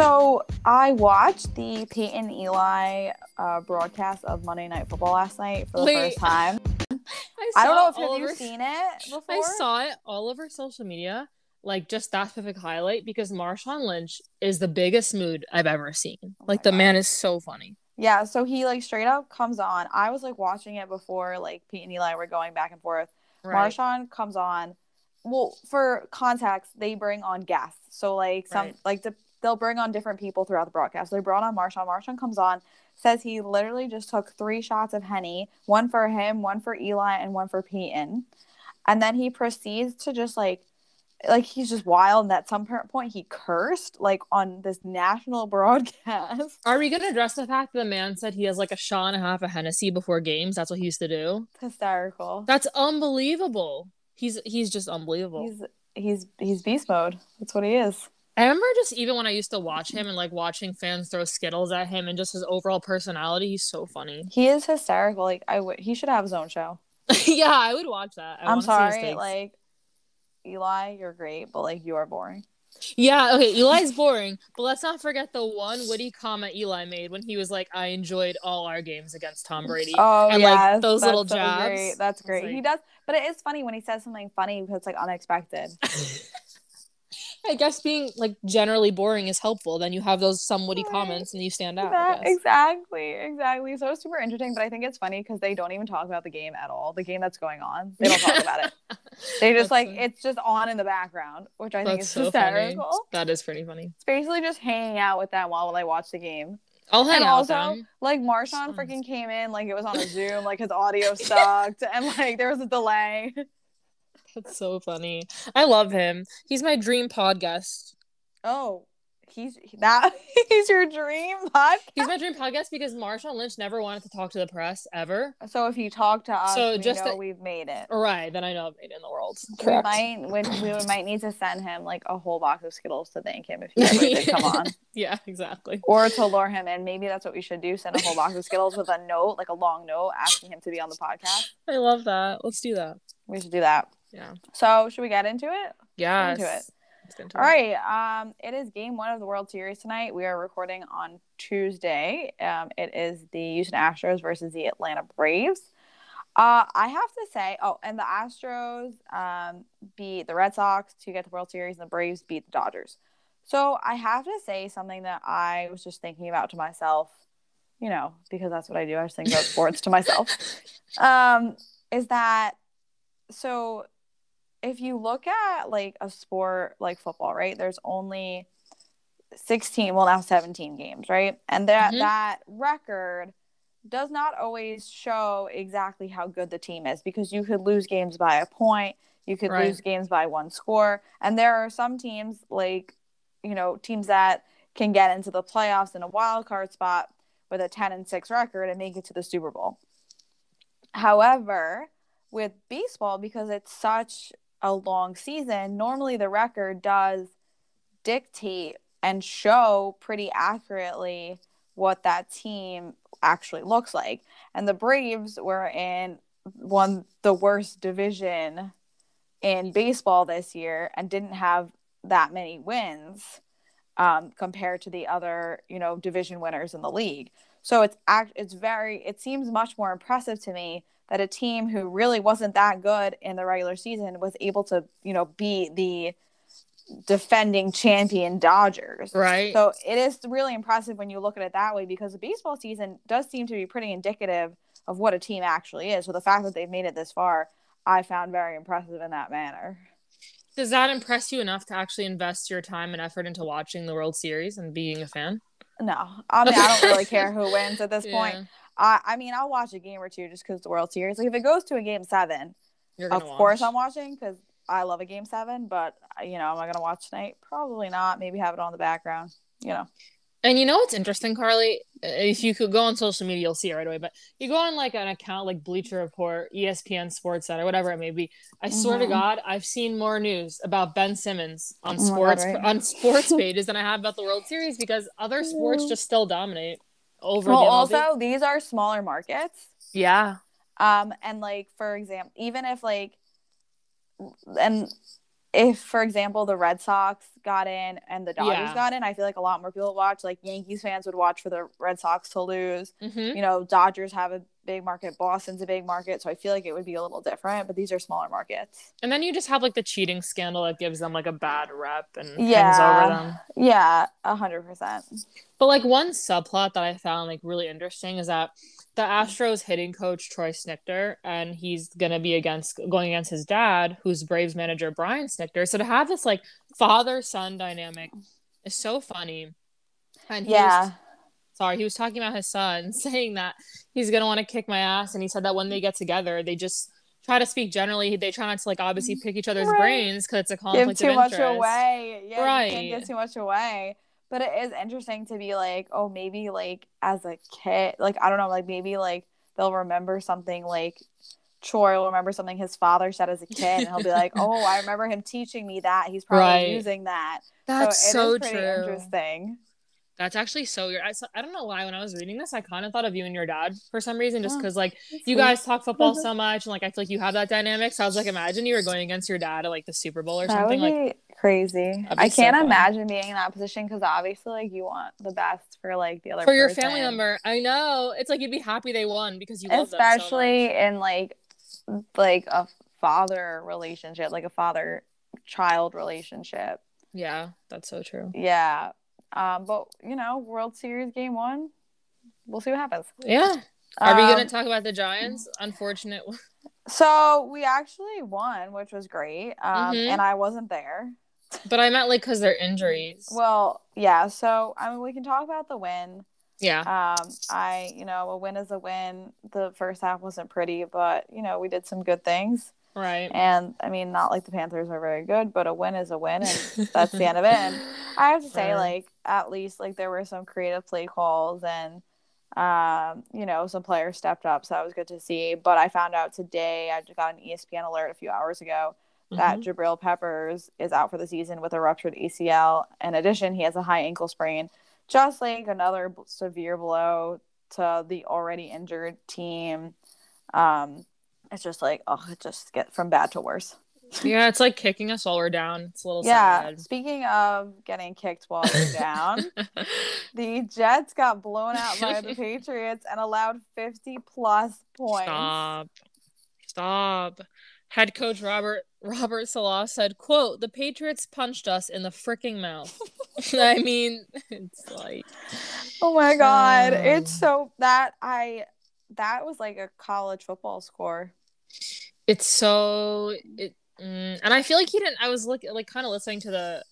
So I watched the Peyton Eli uh, broadcast of Monday Night Football last night for the Wait. first time. I, I don't know if have you over- seen it before. I saw it all over social media, like just that specific highlight, because Marshawn Lynch is the biggest mood I've ever seen. Oh like the God. man is so funny. Yeah, so he like straight up comes on. I was like watching it before like Pete and Eli were going back and forth. Right. Marshawn comes on. Well, for context, they bring on guests. So like some Right. like the, they'll bring on different people throughout the broadcast. They brought on Marshawn. Marshawn comes on, says he literally just took three shots of Henny, one for him, one for Eli, and one for Peyton. And then he proceeds to just like like he's just wild and at some point he cursed like on this national broadcast. Are we gonna address the fact that the man said he has like a shot and a half of Hennessy before games? That's what he used to do. Hysterical. That's unbelievable. He's he's just unbelievable. He's he's he's beast mode. That's what he is. I remember just even when I used to watch him and like watching fans throw Skittles at him and just his overall personality, he's so funny. He is hysterical. Like I would, he should have his own show. yeah, I would watch that. I see sorry, like Eli, you're great, but like you are boring. Yeah, okay, Eli's boring, but let's not forget the one witty comment Eli made when he was like, I enjoyed all our games against Tom Brady. Oh And, like, those little so jabs. Great. That's great. He does, but it is funny when he says something funny because it's like unexpected. I guess being like generally boring is helpful. Then you have those some witty Right. comments and you stand out. That- exactly, exactly. So it's super interesting, but I think it's funny because they don't even talk about the game at all. The game that's going on, they don't talk about it. They just That's like so- it's just on in the background, which I think is so funny. That is pretty funny. It's basically just hanging out with them while they watch the game. I'll hang and out also, them. like Marshawn freaking came in like it was on a Zoom, like his audio sucked, and like there was a delay. That's so funny. I love him. He's my dream podcast. Oh, he's that he's your dream podcast. He's my dream podcast because Marshawn Lynch never wanted to talk to the press ever. So if you talk to us, So just know that- we've made it. Right, then I know I've made it in the world. We might we, we might need to send him like a whole box of Skittles to thank him if he ever did come on. Yeah, exactly. Or to lure him in. Maybe that's what we should do. Send a whole box of Skittles with a note, like a long note, asking him to be on the podcast. I love that. Let's do that. We should do that. Yeah. So should we get into it? Yeah. into it. Let's get into All right. Um, it is game one of the World Series tonight. We are recording on Tuesday. Um, it is the Houston Astros versus the Atlanta Braves. Uh, I have to say, oh, and the Astros um, beat the Red Sox to get the World Series, and the Braves beat the Dodgers. So I have to say something that I was just thinking about to myself, you know, because that's what I do. I just think about sports to myself. Um, is that so? If you look at like a sport like football, right? There's only 16, well now 17 games, right? And that Mhm. that record does not always show exactly how good the team is because you could lose games by a point, you could Right. lose games by one score, and there are some teams like, you know, teams that can get into the playoffs in a wild card spot with a 10 and 6 record and make it to the Super Bowl. However, with baseball because it's such a long season, normally the record does dictate and show pretty accurately what that team actually looks like. And the Braves were in one the worst division in baseball this year and didn't have that many wins um, compared to the other, you know, division winners in the league. So it's act it's very it seems much more impressive to me that a team who really wasn't that good in the regular season was able to, you know, beat the defending champion Dodgers. Right. So it is really impressive when you look at it that way because the baseball season does seem to be pretty indicative of what a team actually is. So the fact that they've made it this far, I found very impressive in that manner. Does that impress you enough to actually invest your time and effort into watching the World Series and being a fan? No, I mean I don't really care who wins at this point. Yeah, I, I mean I'll watch a game or two just because the World Series. Like if it goes to a game seven, you're of gonna course. I'm watching because I love a game seven. But you know, am I gonna watch tonight? Probably not. Maybe have it on the background. You know. And you know what's interesting, Carly? If you could go on social media, you'll see it right away. But you go on like an account like Bleacher Report, ESPN SportsCenter, whatever it may be. I swear to Mhm. God, I've seen more news about Ben Simmons on Oh my God, sports right. on sports pages than I have about the World Series because other sports just still dominate over Well, also these are smaller markets. yeah, Um, and like for example, even if like, and if, for example, the Red Sox got in and the Dodgers Yeah. got in, I feel like a lot more people watch. Like Yankees fans would watch for the Red Sox to lose. Mhm. You know, Dodgers have a big market, Boston's a big market, so I feel like it would be a little different. But these are smaller markets. And then you just have like the cheating scandal that gives them like a bad rep and Yeah. over them. Yeah, a hundred percent. But like one subplot that I found like really interesting is that the Astros hitting coach Troy Snitker and he's gonna be against going against his dad, who's Braves manager Brian Snitker. So to have this like father son dynamic is so funny. And he was- Yeah, sorry, he was talking about his son, saying that he's gonna want to kick my ass, and he said that when they get together, they just try to speak generally. They try not to like obviously pick each other's Right. brains because it's a conflict. give too of much away. Yeah, Right. can't give too much away. But it is interesting to be like, oh, maybe like as a kid, like I don't know, like maybe like they'll remember something like Troy will remember something his father said as a kid, and he'll be like, "Oh, I remember him teaching me that. He's probably Right. using that." That's so, so, true. interesting. That's actually so weird. I, I don't know why when I was reading this, I kind of thought of you and your dad for some reason, just because like That's you sweet. guys talk football so much, and like I feel like you have that dynamic. So I was like, imagine you were going against your dad at like the Super Bowl or That would something. Like, be crazy. Be I can't fun. imagine being in that position because obviously, like, you want the best for like the other for your family member, I know it's like you'd be happy they won because you love them so especially much. in like like a father relationship, like a father child relationship. Yeah, that's so true. Yeah. Um, but you know, World Series game one, we'll see what happens. Yeah. Are we Um, gonna talk about the Giants? Unfortunate. So we actually won, which was great. Um, Mhm. and I wasn't there. But I meant like because they're injuries. Well, yeah. So I mean, we can talk about the win. Yeah. Um, I, you know, a win is a win. The first half wasn't pretty, but you know, we did some good things. Right. And I mean, not like the Panthers are very good, but a win is a win, and that's the end of it. And I have to say, Right. like, at least like there were some creative play calls, and um, you know, some players stepped up, so that was good to see. But I found out today, I got an ESPN alert a few hours ago that Mhm. Jabril Peppers is out for the season with a ruptured ACL. In addition, he has a high ankle sprain, just like another b- severe blow to the already injured team. Um, it's just like, oh, it just get from bad to worse. yeah, it's like kicking us while we're down. It's a little Yeah. sad. Speaking of getting kicked while you're down, the Jets got blown out by the Patriots and allowed 50 plus points. Stop. Stop. Head coach Robert Robert Saleh said, quote, the Patriots punched us in the freaking mouth. I mean, it's like Oh my god, Um, it's so that I that was like a college football score. it's so it mm, and I feel like he didn't I was look, like kind of listening to the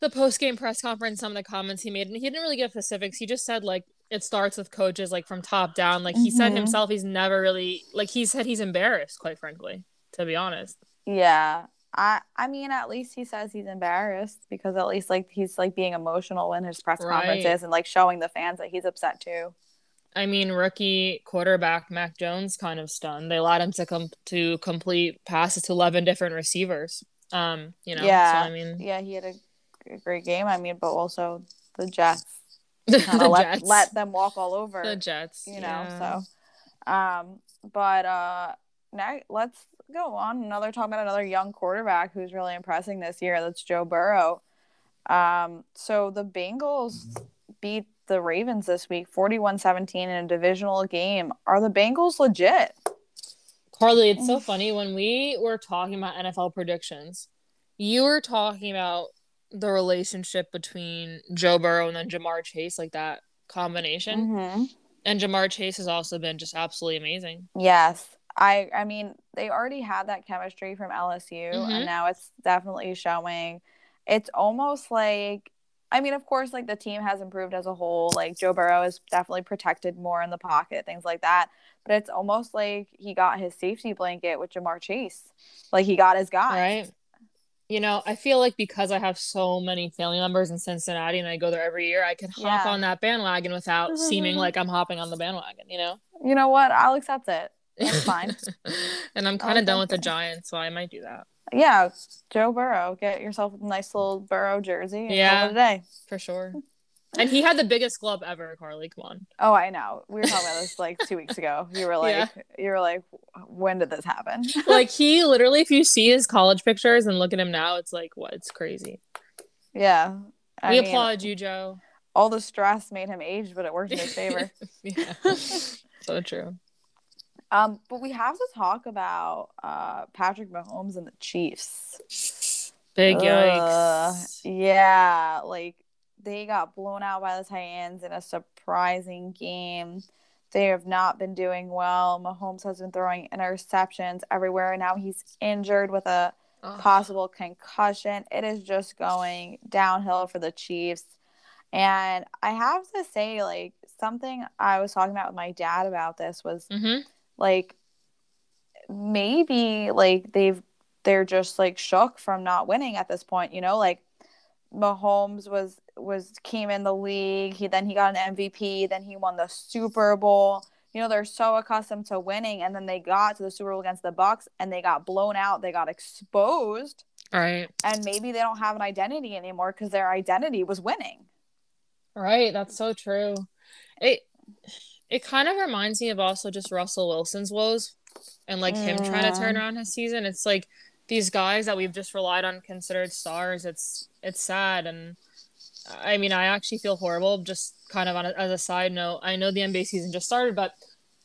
the post game press conference, some of the comments he made, and he didn't really give specifics. He just said like it starts with coaches like from top down. Like he said Mhm. himself, he's never really like he said he's embarrassed, quite frankly, to be honest. Yeah. I I mean at least he says he's embarrassed because at least like he's like being emotional in his press Right. conferences and like showing the fans that he's upset too. I mean, rookie quarterback Mac Jones kind of stunned. They allowed him to come to complete passes to eleven different receivers. Um, you know, Yeah. So I mean, Yeah, he had a, a great game. I mean, but also the Jets the, let, Jets, let them walk all over. the Jets, you know yeah. so um but uh now let's go on another talk about another young quarterback who's really impressing this year that's joe burrow um so the bengals beat the ravens this week 41-17 in a divisional game are the bengals legit Carly, it's so funny when we were talking about NFL predictions. You were talking about the relationship between Joe Burrow and then Ja'Marr Chase, like that combination. mm-hmm. And Ja'Marr Chase has also been just absolutely amazing. Yes. I I mean, they already had that chemistry from LSU Mhm. and now it's definitely showing. It's almost like I mean, of course, like the team has improved as a whole. Like Joe Burrow is definitely protected more in the pocket, things like that. But it's almost like he got his safety blanket with Ja'Marr Chase. Like he got his guy. Right. You know, I feel like because I have so many family members in Cincinnati and I go there every year, I can hop Yeah. on that bandwagon without seeming like I'm hopping on the bandwagon, you know? You know what? I'll accept it. Fine. and I'm kind of done with the. Giants, so I might do that Yeah, Joe Burrow. Get yourself a nice little Burrow jersey and Yeah. call it a day. for sure. And he had the biggest glove ever, Carly. Come on. Oh, I know. We were talking about this like two weeks ago. You were like, Yeah. you were like, when did this happen? Like he literally, if you see his college pictures and look at him now, it's like what? It's crazy. yeah. I we mean, applaud you, Joe. all the stress made him age, but it worked in his favor. yeah. so true. Um, but we have to talk about uh Patrick Mahomes and the Chiefs. Big Ugh. yikes. Yeah, like they got blown out by the Titans in a surprising game. They have not been doing well. Mahomes has been throwing interceptions everywhere. And now he's injured with a Ugh. possible concussion. It is just going downhill for the Chiefs. And I have to say, like, something I was talking about with my dad about this was Mhm. Like maybe like they've they're just like shook from not winning at this point, you know, like Mahomes was was came in the league, he then he got an MVP, then he won the Super Bowl. You know, they're so accustomed to winning and then they got to the Super Bowl against the Bucs and they got blown out, they got exposed, Right. and maybe they don't have an identity anymore cuz their identity was winning. Right. That's so true. It it kind of reminds me of also just Russell Wilson's woes and like him trying to turn Mm. around his season. It's like these guys that we've just relied on considered stars. It's it's sad and I mean I actually feel horrible. Just kind of on a, as a side note, I know the NBA season just started, but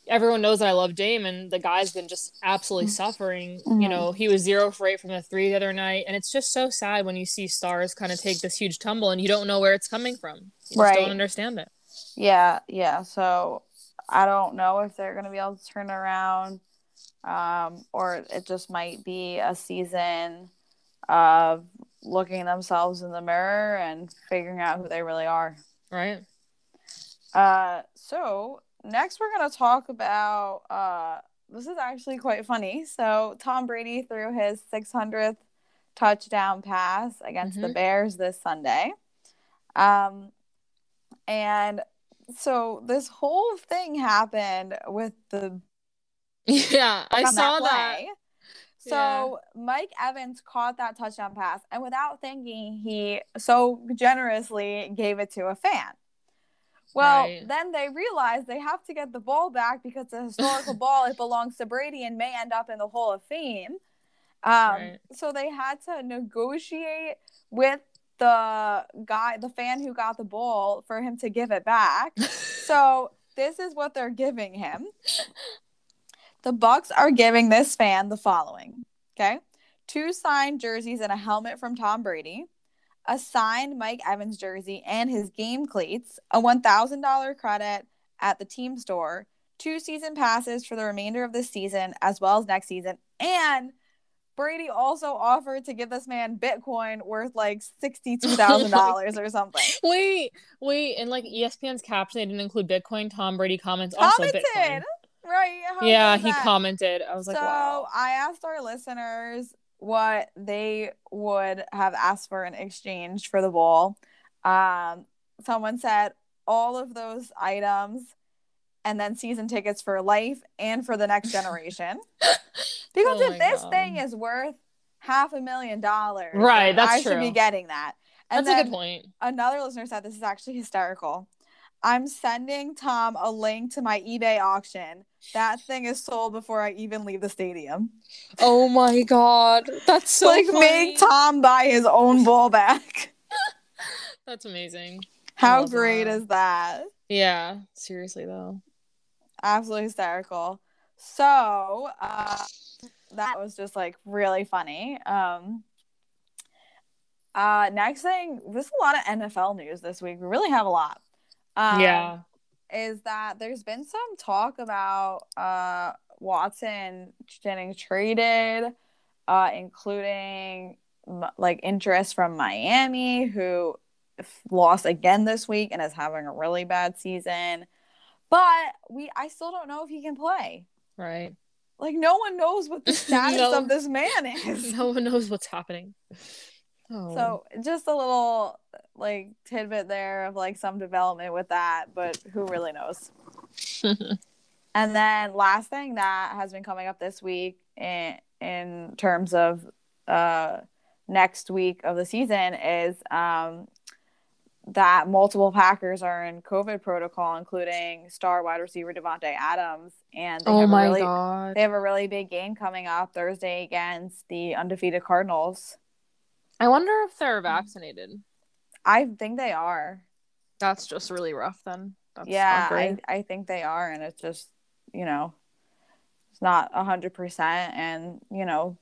everyone knows that I love Dame and the guy's been just absolutely suffering. You Mhm. know, he was zero for eight from the three the other night, and it's just so sad when you see stars kind of take this huge tumble and you don't know where it's coming from. You just Right. don't understand it. Yeah, yeah. So I don't know if they're going to be able to turn around, um, or it just might be a season of looking themselves in the mirror and figuring out who they really are. Right? Uh, so next we're going to talk about. Uh, this is actually quite funny. So Tom Brady threw his 600th touchdown pass against the Mhm. Bears this Sunday. Um, and so this whole thing happened with the Yeah, I saw that. play. So Mike Evans caught that touchdown pass, and without thinking, he so generously gave it to a fan. Well, Right. then they realized they have to get the ball back because the historical ball. It belongs to Brady and may end up in the Hall of Fame. Um, Right. So they had to negotiate with the guy, the fan who got the ball, for him to give it back. So this is what they're giving him. The Bucs are giving this fan the following. Okay. Two signed jerseys and a helmet from Tom Brady, a signed Mike Evans jersey and his game cleats, a $1,000 credit at the team store, two season passes for the remainder of this season as well as next season, and Brady also offered to give this man Bitcoin worth like $62,000 or something. Wait, wait, and like ESPN's caption, they didn't include Bitcoin. Tom Brady comments also Bitcoin. Right. how Yeah, he that? commented. I was like, wow. so wow. I asked our listeners what they would have asked for in exchange for the bowl. Um, someone said all of those items and then season tickets for life and for the next generation. Oh because Oh if this God. thing is worth half a million dollars, Right, that's I should be getting that. And That's a good point. another listener said this is actually hysterical. I'm sending Tom a link to my eBay auction. That thing is sold before I even leave the stadium. Oh my god, that's so like funny. make Tom buy his own ball back. That's amazing. How great that. is that? Yeah, seriously though. Absolutely hysterical. So uh, that was just like really funny. Um, uh, next thing, there's a lot of NFL news this week. We really have a lot. Um, yeah. is that there's been some talk about uh, Watson getting traded, uh, including like interest from Miami, who lost again this week and is having a really bad season. But we, I still don't know if he can play. Right. Like no one knows what the status No. of this man is. No one knows what's happening. Oh. So just a little like tidbit there of like some development with that, but who really knows? And then last thing that has been coming up this week in in terms of uh next week of the season is um that multiple Packers are in COVID protocol, including star wide receiver Davante Adams, and they Oh have my a really god. they have a really big game coming up Thursday against the undefeated Cardinals. I wonder if they're mm-hmm. vaccinated. I think they are. That's just really rough then. That's yeah. I, I think they are, and it's just you know, it's not a hundred percent, and you know,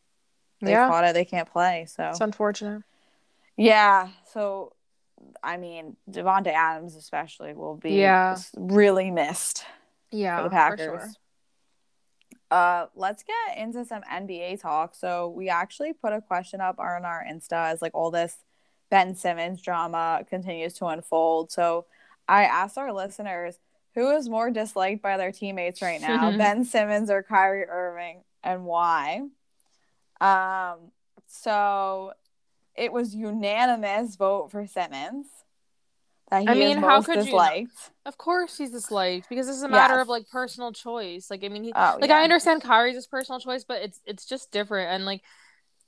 they yeah. caught it, they can't play. So It's unfortunate. yeah, so I mean, Davante Adams especially will be Yeah. really missed Yeah. for the Packers. Uh, let's get into some NBA talk. So we actually put a question up on our Insta as like all this Ben Simmons drama continues to unfold. So I asked our listeners who is more disliked by their teammates right now, Ben Simmons or Kyrie Irving, and why. Um, so it was unanimous vote for Simmons. That he I mean, how could you not- Of course he's disliked because this is a matter Yes. of like personal choice. Like I mean, he, Oh, like yeah. I understand Kyrie's his personal choice, but it's it's just different. And like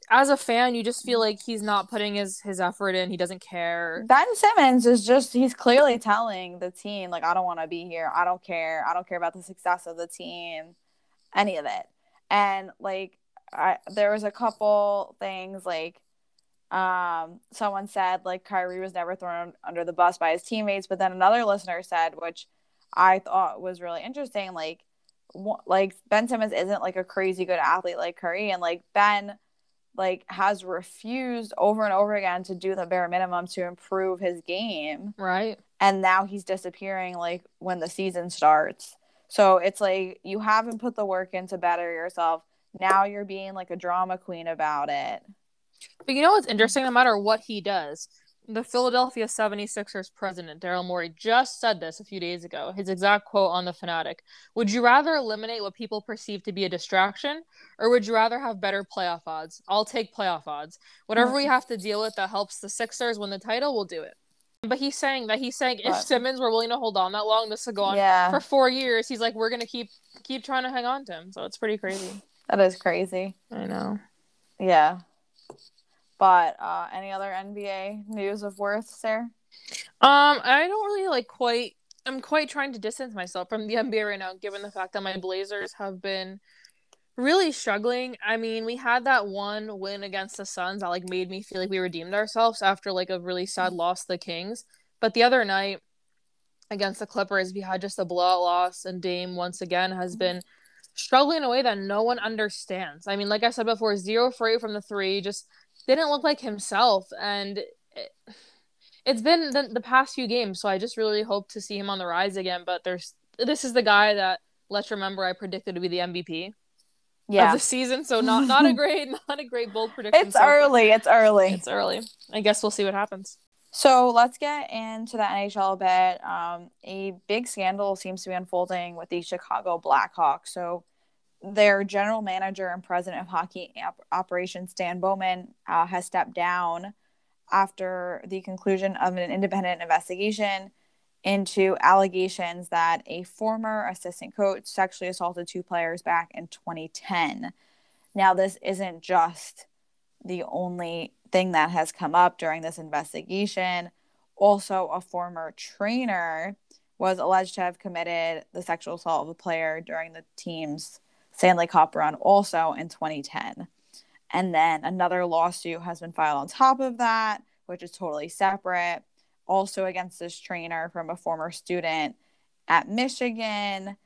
as a fan, you just feel like he's not putting his his effort in. He doesn't care. Ben Simmons is just he's clearly telling the team like I don't want to be here. I don't care. I don't care about the success of the team, any of it. And like I there was a couple things like um someone said like Kyrie was never thrown under the bus by his teammates, but then another listener said which I thought was really interesting like like Ben Simmons isn't like a crazy good athlete like Curry and like Ben like has refused over and over again to do the bare minimum to improve his game. Right? and now he's disappearing like when the season starts. So it's like you haven't put the work in to better yourself. Now you're being like a drama queen about it But you know what's interesting? No matter what he does, the Philadelphia 76ers president, Daryl Morey, just said this a few days ago. His exact quote on The Fanatic Would you rather eliminate what people perceive to be a distraction, or would you rather have better playoff odds? I'll take playoff odds. Whatever we have to deal with that helps the Sixers win the title, we'll do it. But he's saying that he's saying if Simmons were willing to hold on that long, this would go on yeah for four years. He's like, we're gonna keep keep trying to hang on to him. So it's pretty crazy. that is crazy I know. yeah but uh any other nba news of worth sarah Um, I don't really like quite. I'm quite trying to distance myself from the NBA right now, given the fact that my Blazers have been really struggling. I mean, we had that one win against the Suns that like made me feel like we redeemed ourselves after like a really sad loss to the Kings. But the other night against the Clippers, we had just a blowout loss, and Dame once again has been struggling in a way that no one understands. I mean, like I said before, zero for eight from the three, just didn't look like himself, and. It, it's been the, the past few games, so I just really hope to see him on the rise again. But there's this is the guy that let's remember I predicted to be the MVP yeah of the season. So not not a great not a great bold prediction. it's so far. early it's early It's early. I guess we'll see what happens. So let's get into the NHL a bit. Um, a big scandal seems to be unfolding with the Chicago Blackhawks. So their general manager and president of hockey op- operations, Stan Bowman, uh, has stepped down after the conclusion of an independent investigation into allegations that a former assistant coach sexually assaulted two players back in 2010. Now, this isn't just the only thing that has come up during this investigation. Also, a former trainer was alleged to have committed the sexual assault of a player during the team's Stanley Cup run, also in 2010. And then another lawsuit has been filed on top of that, which is totally separate, also against this trainer from a former student at Michigan.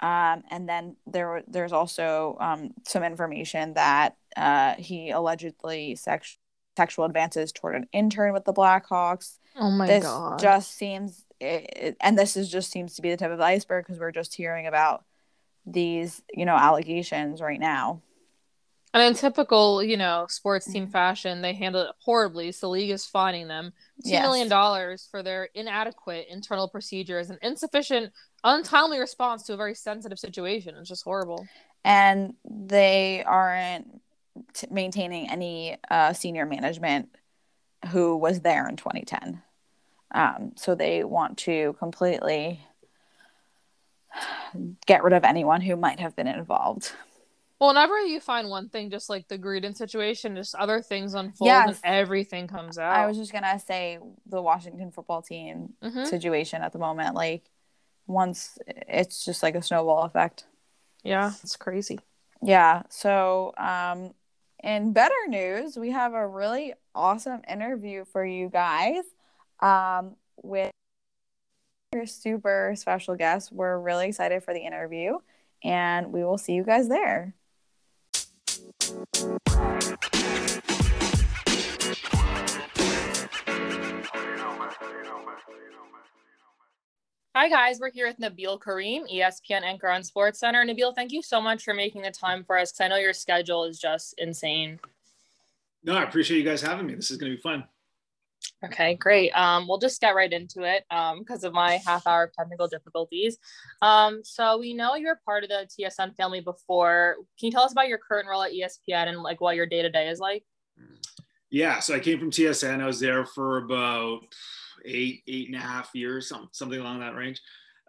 Um, and then there, there's also um, some information that uh, he allegedly sex- sexual advances toward an intern with the Blackhawks. Oh my God. this god. just seems, it, it- and this is just seems to be the tip of the iceberg because we're just hearing about these, you know, allegations right now. And in typical, you know, sports Mm-hmm. team fashion, they handle it horribly. So the league is fining them two Yes. million dollars for their inadequate internal procedures and insufficient, untimely response to a very sensitive situation. It's just horrible. and they aren't t- maintaining any uh, senior management who was there in 2010. Um, so they want to completely get rid of anyone who might have been involved. Well, whenever you find one thing, just like the Gruden situation, just other things unfold yes. and everything comes out. I was just gonna say the Washington football team mm-hmm. situation at the moment. Like once it's just like a snowball effect. Yeah, it's crazy. Yeah. So, um, in better news, we have a really awesome interview for you guys um, with your super special guest. We're really excited for the interview, and we will see you guys there. Hi guys, we're here with Nabil Karim, ESPN anchor on SportsCenter. Nabil, thank you so much for making the time for us because I know your schedule is just insane. No, I appreciate you guys having me. This is going to be fun. Okay, great. Um, we'll just get right into it because um, of my half hour of technical difficulties. Um, so we know you're part of the TSN family before. Can you tell us about your current role at ESPN and like what your day to day is like? Yeah, so I came from TSN. I was there for about eight, eight and a half years, some, something along that range.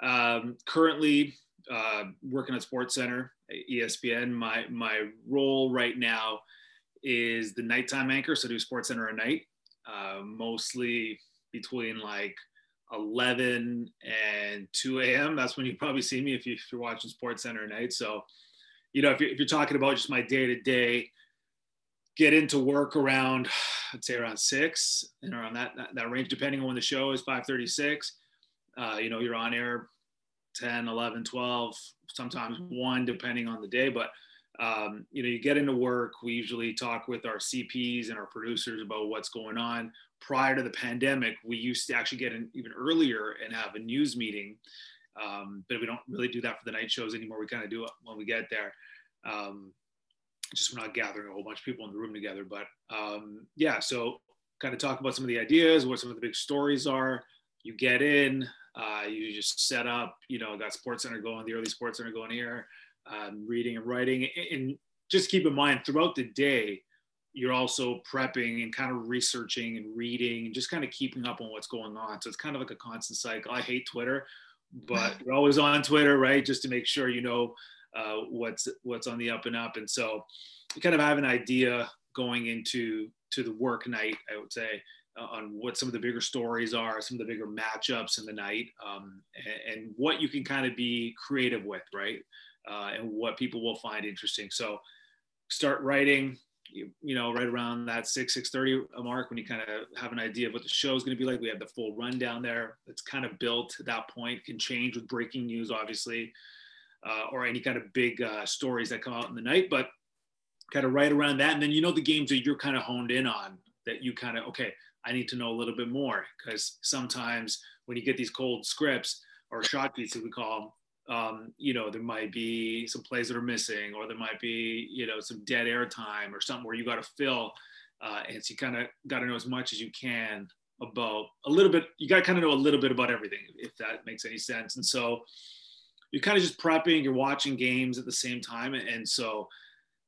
Um, currently uh, working at SportsCenter, ESPN. My my role right now is the nighttime anchor, so I do SportsCenter at night, uh, mostly between like 11 and 2 a.m. That's when you probably see me if, you, are watching SportsCenter at night. So, you know, if you're, if you're talking about just my day to day, get into work around I'd say around six and around that, that, that range, depending on when the show is 536. Uh, you know, you're on air 10, 11, 12, sometimes one, depending on the day. But, um, you know, you get into work. We usually talk with our CPs and our producers about what's going on. Prior to the pandemic, we used to actually get in even earlier and have a news meeting. Um, but we don't really do that for the night shows anymore. We kind of do it when we get there. Um, just we're not gathering a whole bunch of people in the room together. But um, yeah, so kind of talk about some of the ideas, what some of the big stories are. You get in, uh, you just set up, you know, got SportsCenter going, the early SportsCenter going here, um, reading and writing. And just keep in mind throughout the day, you're also prepping and kind of researching and reading and just kind of keeping up on what's going on. So it's kind of like a constant cycle. I hate Twitter, but you're always on Twitter, right? Just to make sure you know uh, what's what's on the up and up. And so you kind of have an idea going into to the work night, I would say, uh, on what some of the bigger stories are, some of the bigger matchups in the night, um, and, and, what you can kind of be creative with, right? Uh, and what people will find interesting. So start writing, you, you know, right around that six six thirty mark when you kind of have an idea of what the show is going to be like. We have the full rundown there. It's kind of built at that point. Can change with breaking news, obviously uh, or any kind of big uh, stories that come out in the night, but kind of right around that. And then you know the games that you're kind of honed in on that you kind of, okay, I need to know a little bit more because sometimes when you get these cold scripts or shot beats, as we call them, um, you know, there might be some plays that are missing, or there might be, you know, some dead air time or something where you got to fill. Uh, and so you kind of got to know as much as you can about a little bit. You got to kind of know a little bit about everything, if that makes any sense. And so, you're kind of just prepping, you're watching games at the same time. And so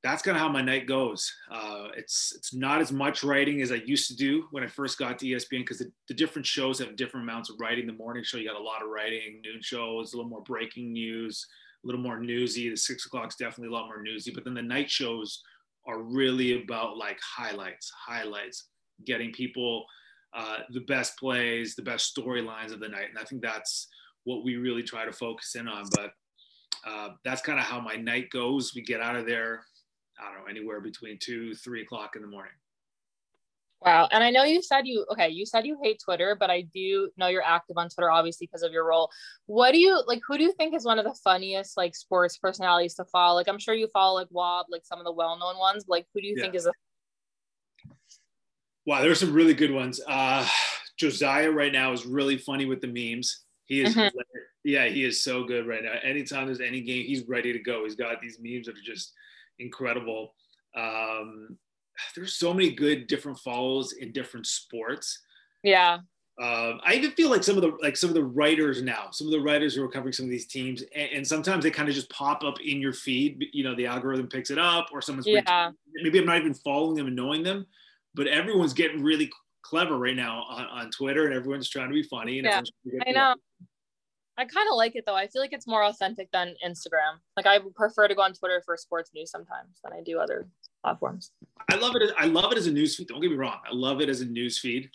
that's kind of how my night goes. Uh, it's it's not as much writing as I used to do when I first got to ESPN because the, the, different shows have different amounts of writing. The morning show, you got a lot of writing. Noon show is a little more breaking news, a little more newsy. The six o'clock is definitely a lot more newsy. But then the night shows are really about like highlights, highlights, getting people uh, the best plays, the best storylines of the night. And I think that's what we really try to focus in on. But uh, that's kind of how my night goes. We get out of there, I don't know, anywhere between two, three o'clock in the morning. Wow. And I know you said you, okay, you said you hate Twitter, but I do know you're active on Twitter, obviously, because of your role. What do you, like, who do you think is one of the funniest, like, sports personalities to follow? Like, I'm sure you follow, like, Woj, like, some of the well known ones, but, like, who do you yeah. think is a. Wow, there's some really good ones. Uh, Josiah right now is really funny with the memes. He is, mm-hmm. yeah, he is so good right now. Anytime there's any game, he's ready to go. He's got these memes that are just incredible. Um, there's so many good different follows in different sports. Yeah. Um, I even feel like some of the like some of the writers now, some of the writers who are covering some of these teams, and, and sometimes they kind of just pop up in your feed. You know, the algorithm picks it up, or someone's yeah. maybe I'm not even following them and knowing them, but everyone's getting really clever right now on, on Twitter, and everyone's trying to be funny. And yeah, I know. I kind of like it though. I feel like it's more authentic than Instagram. Like I prefer to go on Twitter for sports news sometimes than I do other platforms. I love it. As, I love it as a news feed. Don't get me wrong. I love it as a news feed.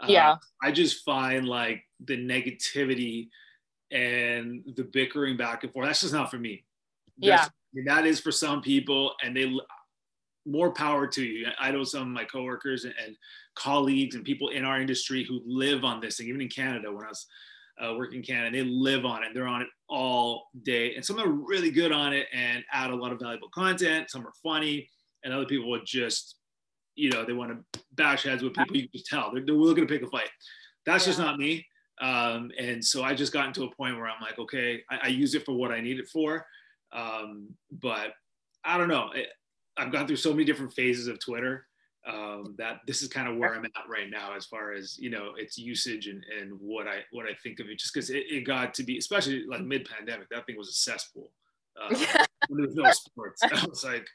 Uh, yeah. I just find like the negativity and the bickering back and forth. That's just not for me. That's, yeah. that is for some people, and they more power to you. I know some of my coworkers and, and colleagues and people in our industry who live on this, and even in Canada, when I was uh, working in Canada, they live on it. They're on it all day, and some are really good on it and add a lot of valuable content. Some are funny, and other people would just, you know, they want to bash heads with people. You can just tell they're, they're looking to pick a fight. That's yeah. just not me. Um, and so I just got into a point where I'm like, okay, I, I use it for what I need it for. Um, but I don't know. I've gone through so many different phases of Twitter um, that this is kind of where I'm at right now as far as you know its usage and, and what I what I think of it. Just because it, it, got to be, especially like mid pandemic, that thing was a cesspool. Uh, when there was no sports, I was like,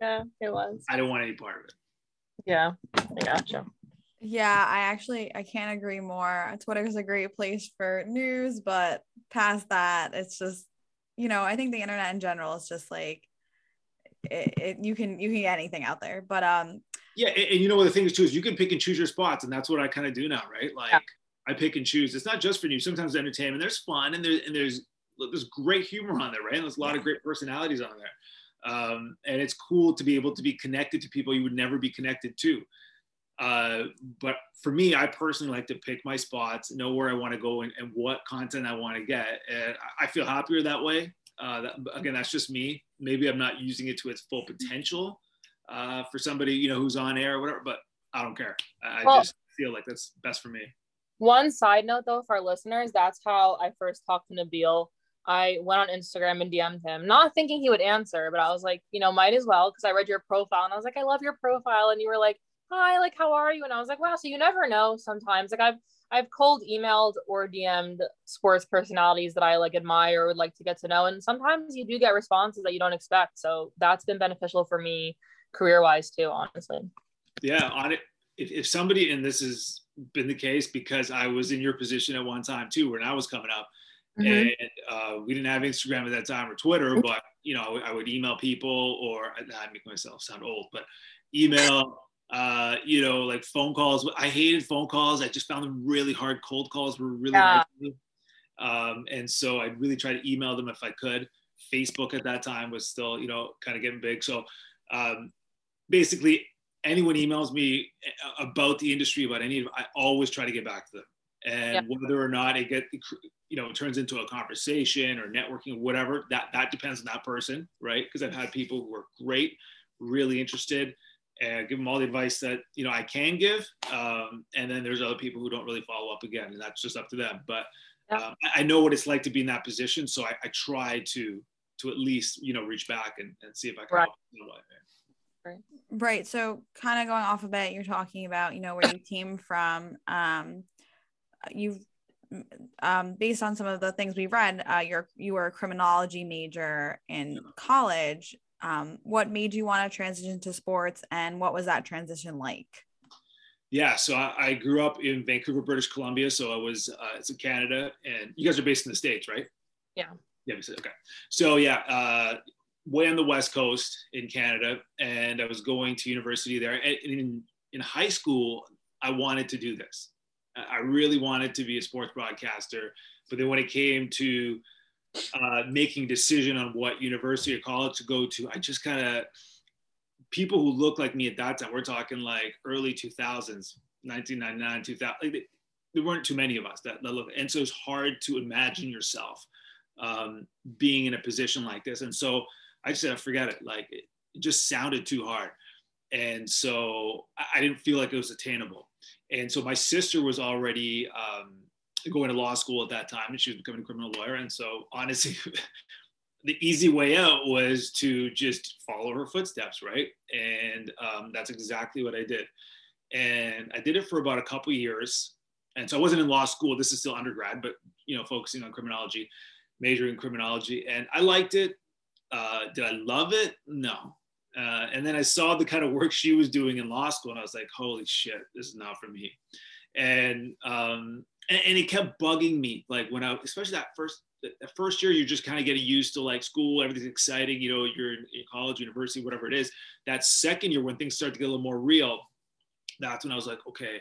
yeah, it was. I don't want any part of it. Yeah, I gotcha. Yeah, I actually I can't agree more. Twitter is a great place for news, but past that, it's just you know I think the internet in general is just like it, it, you can you can get anything out there. But um yeah, and, and you know what the thing is too is you can pick and choose your spots, and that's what I kind of do now, right? Like yeah. I pick and choose. It's not just for news. Sometimes entertainment. There's fun and there's and there's there's great humor on there, right? And there's a lot yeah. of great personalities on there. Um, and it's cool to be able to be connected to people you would never be connected to. Uh, but for me, I personally like to pick my spots, know where I want to go and, and what content I want to get. And I feel happier that way. Uh, that, again, that's just me. Maybe I'm not using it to its full potential uh, for somebody you know who's on air or whatever. But I don't care. I, well, just feel like that's best for me. One side note though, for our listeners, that's how I first talked to Nabil. I went on Instagram and DM'd him, not thinking he would answer, but I was like, you know, might as well because I read your profile and I was like, I love your profile, and you were like, hi, like how are you? And I was like, wow, so you never know sometimes. Like I've I've cold emailed or DM'd sports personalities that I like admire or would like to get to know. And sometimes you do get responses that you don't expect. So that's been beneficial for me career wise too, honestly. Yeah, on it. If, if somebody, and this has been the case because I was in your position at one time too, when I was coming up, mm-hmm. and uh, we didn't have Instagram at that time or Twitter, but you know, I would email people or I make myself sound old, but email uh, you know, like phone calls. I hated phone calls. I just found them really hard. Cold calls were really yeah. hard. Um, and so I'd really try to email them if I could. Facebook at that time was still, you know, kind of getting big. So um, basically, anyone emails me about the industry, about any, I always try to get back to them. And yep. whether or not it get, you know, turns into a conversation or networking or whatever, that that depends on that person, right? Because I've had people who are great, really interested, and give them all the advice that you know I can give. Um, and then there's other people who don't really follow up again, and that's just up to them. But um, I know what it's like to be in that position, so I, I, try to to at least you know reach back and, and see if I can right. help. Right. Right. So kind of going off a bit, you're talking about you know where you came from. Um, you've um, based on some of the things we've read, uh, you're you were a criminology major in college um, what made you want to transition to sports and what was that transition like yeah so i, I grew up in vancouver british columbia so i was uh, it's in canada and you guys are based in the states right yeah yeah okay so yeah uh, way on the west coast in canada and i was going to university there and in, in high school i wanted to do this i really wanted to be a sports broadcaster but then when it came to uh, making decision on what university or college to go to, I just kind of people who look like me at that time. We're talking like early 2000s, 1999, 2000. Like there weren't too many of us that, that look, and so it's hard to imagine yourself um, being in a position like this. And so I just I forget it. Like it, it just sounded too hard. And so I, I didn't feel like it was attainable. And so my sister was already um, going to law school at that time and she was becoming a criminal lawyer. And so honestly, the easy way out was to just follow her footsteps, right? And um, that's exactly what I did. And I did it for about a couple years. And so I wasn't in law school. This is still undergrad, but you know, focusing on criminology, majoring in criminology, and I liked it. Uh, did I love it? No. Uh, and then I saw the kind of work she was doing in law school, and I was like, "Holy shit, this is not for me." and um, and, and it kept bugging me. Like when I, especially that first the first year, you're just kind of getting used to like school, everything's exciting. You know, you're in, in college, university, whatever it is. That second year, when things start to get a little more real, that's when I was like, okay,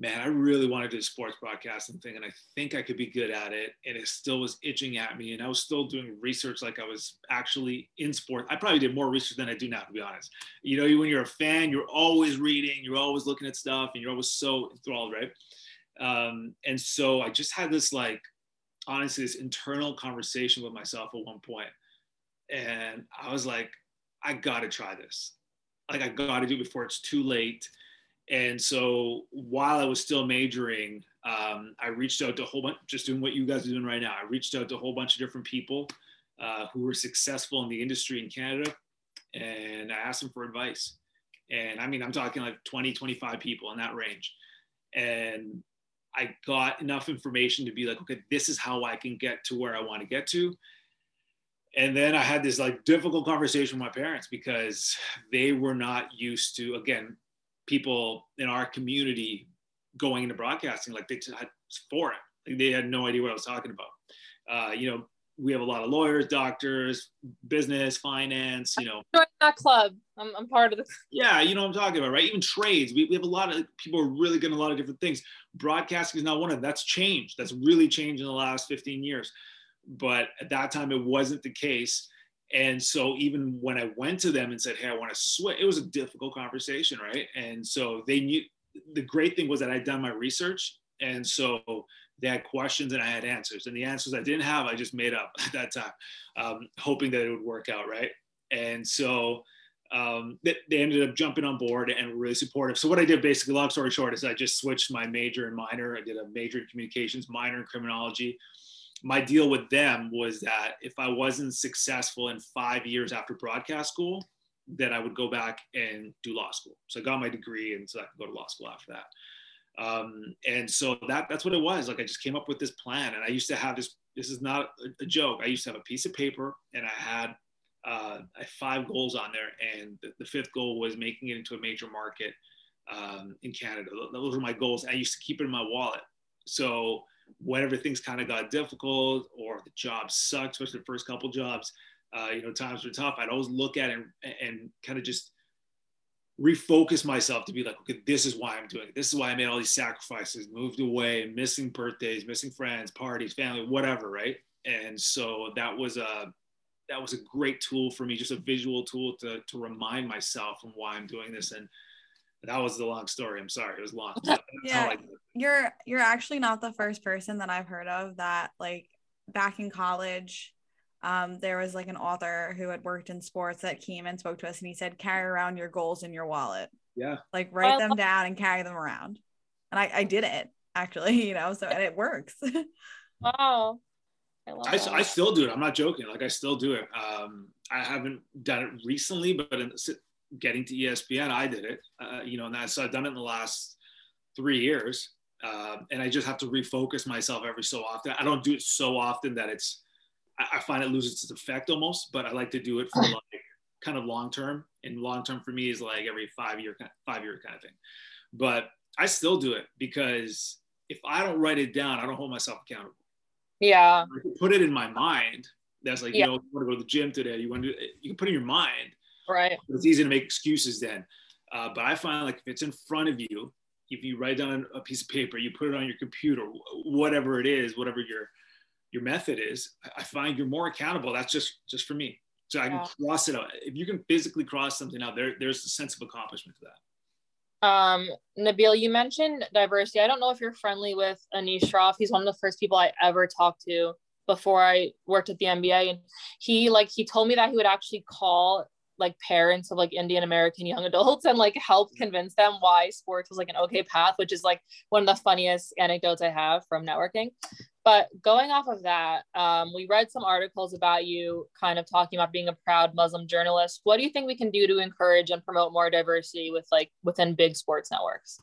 man, I really want to do sports broadcasting thing, and I think I could be good at it. And it still was itching at me, and I was still doing research like I was actually in sport. I probably did more research than I do now, to be honest. You know, when you're a fan, you're always reading, you're always looking at stuff, and you're always so enthralled, right? Um, and so I just had this like, honestly, this internal conversation with myself at one point, and I was like, I got to try this. Like I got to do it before it's too late and so while I was still majoring, um, I reached out to a whole bunch, just doing what you guys are doing right now. I reached out to a whole bunch of different people uh, who were successful in the industry in Canada, and I asked them for advice. And I mean, I'm talking like 20, 25 people in that range. And I got enough information to be like, okay, this is how I can get to where I want to get to. And then I had this like difficult conversation with my parents because they were not used to, again, people in our community going into broadcasting like they had for it. Like they had no idea what I was talking about. Uh, you know, we have a lot of lawyers, doctors, business, finance, you know. Join that club. I'm, I'm part of the. Yeah, you know what I'm talking about, right? Even trades. We, we have a lot of people are really good at a lot of different things. Broadcasting is not one of them. That's changed. That's really changed in the last 15 years. But at that time, it wasn't the case. And so even when I went to them and said, "Hey, I want to switch," it was a difficult conversation, right? And so they knew. The great thing was that I'd done my research, and so they had questions and I had answers. And the answers I didn't have, I just made up at that time, um, hoping that it would work out, right? And so um, they, they, ended up jumping on board and were really supportive. So what I did, basically, long story short, is I just switched my major and minor. I did a major in communications, minor in criminology my deal with them was that if I wasn't successful in five years after broadcast school, then I would go back and do law school. So I got my degree, and so I could go to law school after that. Um, and so that that's what it was. Like I just came up with this plan, and I used to have this. This is not a, joke. I used to have a piece of paper, and I had uh, five goals on there, and the, the, fifth goal was making it into a major market um, in Canada. Those were my goals. I used to keep it in my wallet. So whenever things kind of got difficult or the job sucked, especially the first couple jobs, uh, you know, times were tough. I'd always look at it and, and kind of just refocus myself to be like, okay, this is why I'm doing it. This is why I made all these sacrifices, moved away, missing birthdays, missing friends, parties, family, whatever, right? And so that was a that was a great tool for me, just a visual tool to to remind myself of why I'm doing this. And that was the long story. I'm sorry, it was long. yeah, you're you're actually not the first person that I've heard of that like back in college. Um, there was like an author who had worked in sports that came and spoke to us, and he said, "Carry around your goals in your wallet. Yeah, like write them down and carry them around." And I, I did it actually, you know, so and it works. wow. I, I, I, still do it. I'm not joking. Like I still do it. Um, I haven't done it recently, but in, getting to ESPN, I did it. Uh, you know, and that's I've done it in the last three years, uh, and I just have to refocus myself every so often. I don't do it so often that it's I, I find it loses its effect almost, but I like to do it for like kind of long term. And long term for me is like every five year five year kind of thing. But I still do it because if I don't write it down, I don't hold myself accountable. Yeah. Put it in my mind. That's like, yeah. you know, you want to go to the gym today. You want to, you can put in your mind, Right. It's easy to make excuses then. Uh, but I find like if it's in front of you, if you write down a piece of paper, you put it on your computer, whatever it is, whatever your your method is, I find you're more accountable. That's just just for me. So I can yeah. cross it out. If you can physically cross something out, there there's a sense of accomplishment to that. Um, Nabil, you mentioned diversity. I don't know if you're friendly with Anish Shroff. He's one of the first people I ever talked to before I worked at the NBA. And he like he told me that he would actually call like parents of like Indian American young adults and like help convince them why sports was like an okay path, which is like one of the funniest anecdotes I have from networking. But going off of that, um, we read some articles about you kind of talking about being a proud Muslim journalist. What do you think we can do to encourage and promote more diversity with like within big sports networks?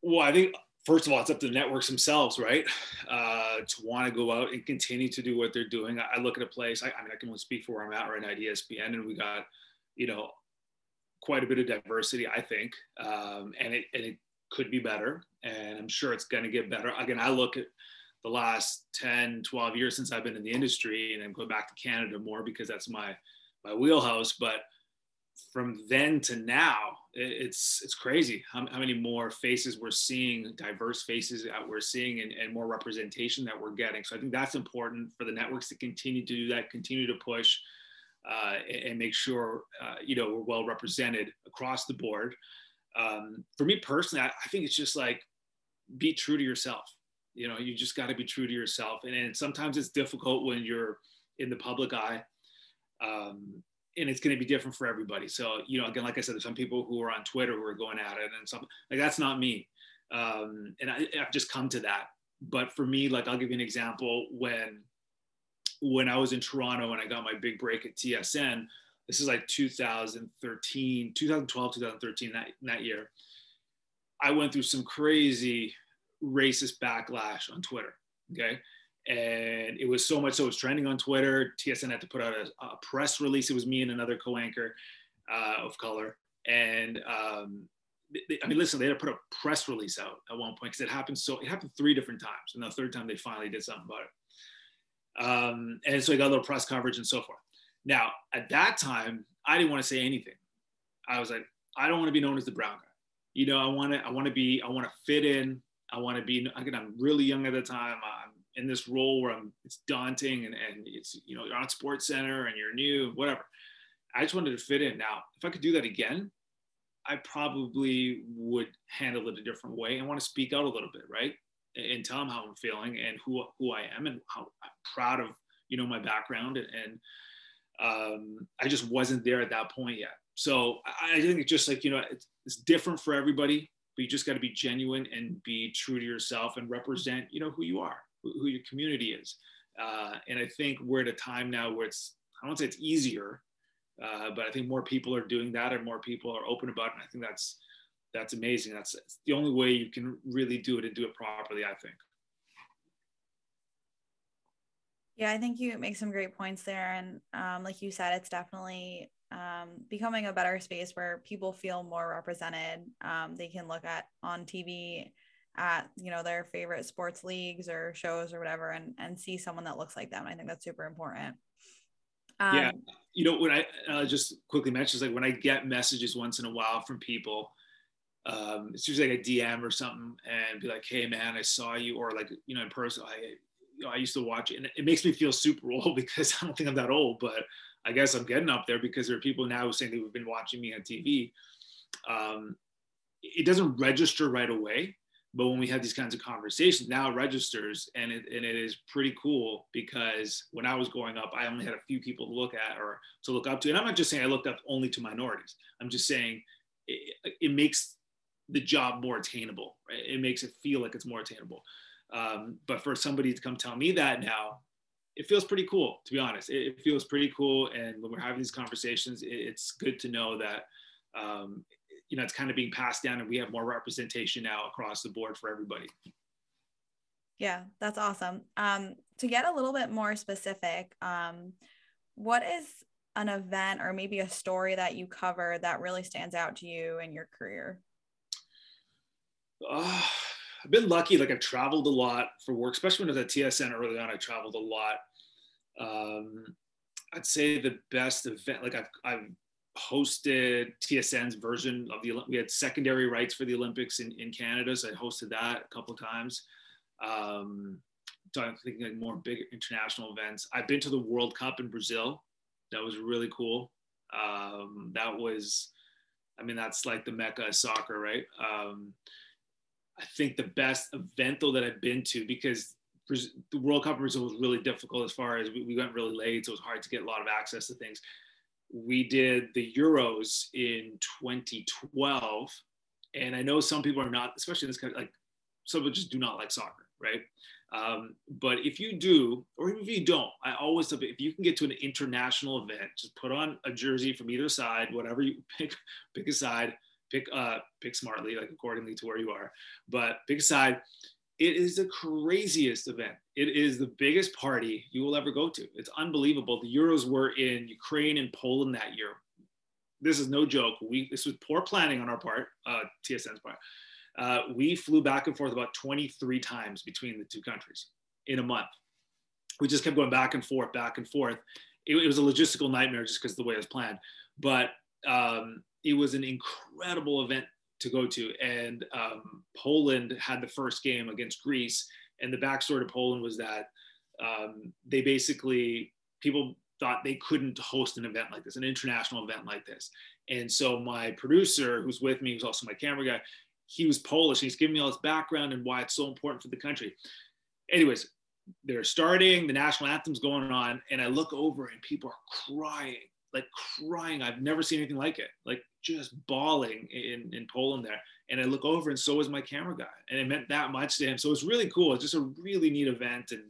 Well, I think first of all, it's up to the networks themselves, right? Uh, to want to go out and continue to do what they're doing. I, I look at a place, I, I, mean, I can only speak for where I'm at right now at ESPN, and we got, you know, quite a bit of diversity, I think. Um, and, it, and it could be better, and I'm sure it's going to get better. Again, I look at the last 10, 12 years since I've been in the industry, and I'm going back to Canada more because that's my my wheelhouse. But from then to now, it's it's crazy how, how many more faces we're seeing, diverse faces that we're seeing, and, and more representation that we're getting. So I think that's important for the networks to continue to do that, continue to push, uh, and make sure uh, you know we're well represented across the board. Um, for me personally, I, I think it's just like be true to yourself. You know, you just got to be true to yourself, and, and sometimes it's difficult when you're in the public eye. Um, and it's going to be different for everybody. So, you know, again, like I said, there's some people who are on Twitter who are going at it and some like that's not me. Um, and I, I've just come to that. But for me, like I'll give you an example when when I was in Toronto and I got my big break at TSN, this is like 2013, 2012, 2013, that, that year. I went through some crazy racist backlash on Twitter. Okay and it was so much so it was trending on Twitter. TSN had to put out a, a press release. It was me and another co-anchor uh, of color, and um, they, I mean, listen, they had to put a press release out at one point because it happened so it happened three different times, and the third time they finally did something about it. Um, and so I got a little press coverage and so forth. Now, at that time, I didn't want to say anything. I was like, I don't want to be known as the brown guy. You know, I want to, I want to be, I want to fit in. I want to be. Again, I'm really young at the time. I'm in this role where I'm it's daunting and, and it's you know you're on SportsCenter and you're new whatever. I just wanted to fit in. Now if i could do that again i probably would handle it a different way and want to speak out a little bit right? And tell them how i'm feeling and who who i am and how i'm proud of you know my background and, and um, i just wasn't there at that point yet. So i, I think it's just like you know it's, it's different for everybody but you just got to be genuine and be true to yourself and represent you know who you are who your community is. Uh, and I think we're at a time now where it's, I don't say it's easier, uh, but I think more people are doing that and more people are open about it. And I think that's, that's amazing. That's the only way you can really do it and do it properly, I think. Yeah, I think you make some great points there. And um, like you said, it's definitely um, becoming a better space where people feel more represented. Um, they can look at on TV at you know their favorite sports leagues or shows or whatever and and see someone that looks like them. I think that's super important. Um, yeah you know when i uh, just quickly mention is like when i get messages once in a while from people um, it's usually like a dm or something and be like hey man i saw you or like you know in person i you know, i used to watch it and it makes me feel super old because i don't think i'm that old but i guess i'm getting up there because there are people now who saying they've been watching me on tv um, it doesn't register right away but when we have these kinds of conversations now it registers and it, and it is pretty cool because when i was growing up i only had a few people to look at or to look up to. And i'm not just saying i looked up only to minorities. I'm just saying it, it makes the job more attainable right? It makes it feel like it's more attainable. Um, but for somebody to come tell me that now it feels pretty cool to be honest. It, it feels pretty cool. And when we're having these conversations it, it's good to know that um, you know it's kind of being passed down and we have more representation now across the board for everybody. Yeah that's awesome. Um, to get a little bit more specific um, what is an event or maybe a story that you cover that really stands out to you in your career? Uh, i've been lucky like i've traveled a lot for work especially when i was at tsn early on i traveled a lot. Um, i'd say the best event like i've, I've hosted TSN's version of the we had secondary rights for the Olympics in, in Canada, so I hosted that a couple times. Um, so I'm thinking like more big international events. I've been to the World Cup in Brazil. That was really cool. Um, that was, I mean, that's like the mecca of soccer, right? Um, I think the best event though that I've been to because the World Cup in Brazil was really difficult as far as we, we went really late, so it was hard to get a lot of access to things we did the Euros in 2012. And I know some people are not, especially this kind of like, some people just do not like soccer, right? Um, but if you do, or even if you don't, I always tell if you can get to an international event, just put on a jersey from either side, whatever you pick, pick a side, pick uh, pick smartly, like accordingly to where you are. But pick a side, it is the craziest event. It is the biggest party you will ever go to. It's unbelievable. The Euros were in Ukraine and Poland that year. This is no joke. We this was poor planning on our part, uh, TSN's part. Uh, we flew back and forth about 23 times between the two countries in a month. We just kept going back and forth, back and forth. It, it was a logistical nightmare just because the way it was planned, but um, it was an incredible event to go to. And um, Poland had the first game against Greece, and the backstory to Poland was that um, they basically people thought they couldn't host an event like this, an international event like this. And so my producer, who's with me, who's also my camera guy, he was Polish. He's giving me all this background and why it's so important for the country. Anyways, they're starting, the national anthem's going on, and I look over and people are crying, like crying. I've never seen anything like it, like just bawling in, in Poland there. And I look over and so was my camera guy. And it meant that much to him. So it was really cool. It's just a really neat event. And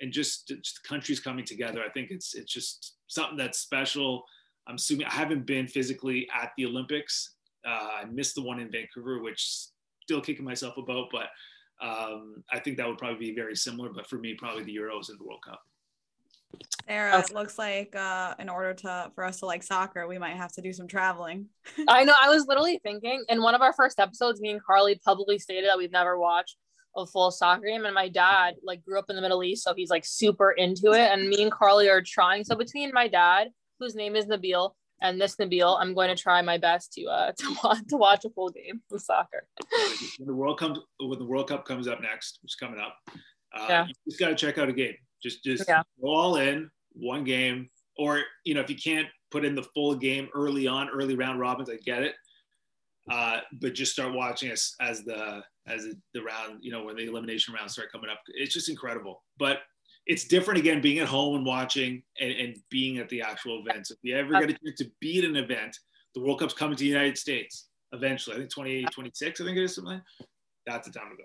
and just, just countries coming together. I think it's it's just something that's special. I'm assuming I haven't been physically at the Olympics. Uh, I missed the one in Vancouver, which still kicking myself about, but um, I think that would probably be very similar. But for me, probably the Euros and the World Cup. Sarah, it looks like uh, in order to for us to like soccer, we might have to do some traveling. I know. I was literally thinking in one of our first episodes, me and Carly publicly stated that we've never watched a full soccer game and my dad like grew up in the middle east so he's like super into it and me and carly are trying so between my dad whose name is nabil and this nabil i'm going to try my best to uh to watch to watch a full game of soccer when the world comes when the world cup comes up next which is coming up uh, yeah. you just got to check out a game just just yeah. go all in one game or you know if you can't put in the full game early on early round robins i get it uh, but just start watching as as the as the round, you know, when the elimination rounds start coming up. It's just incredible. But it's different again being at home and watching and, and being at the actual events. If you ever get a chance to be at an event, the World Cup's coming to the United States eventually. I think 2026, I think it is something. That's the time to go.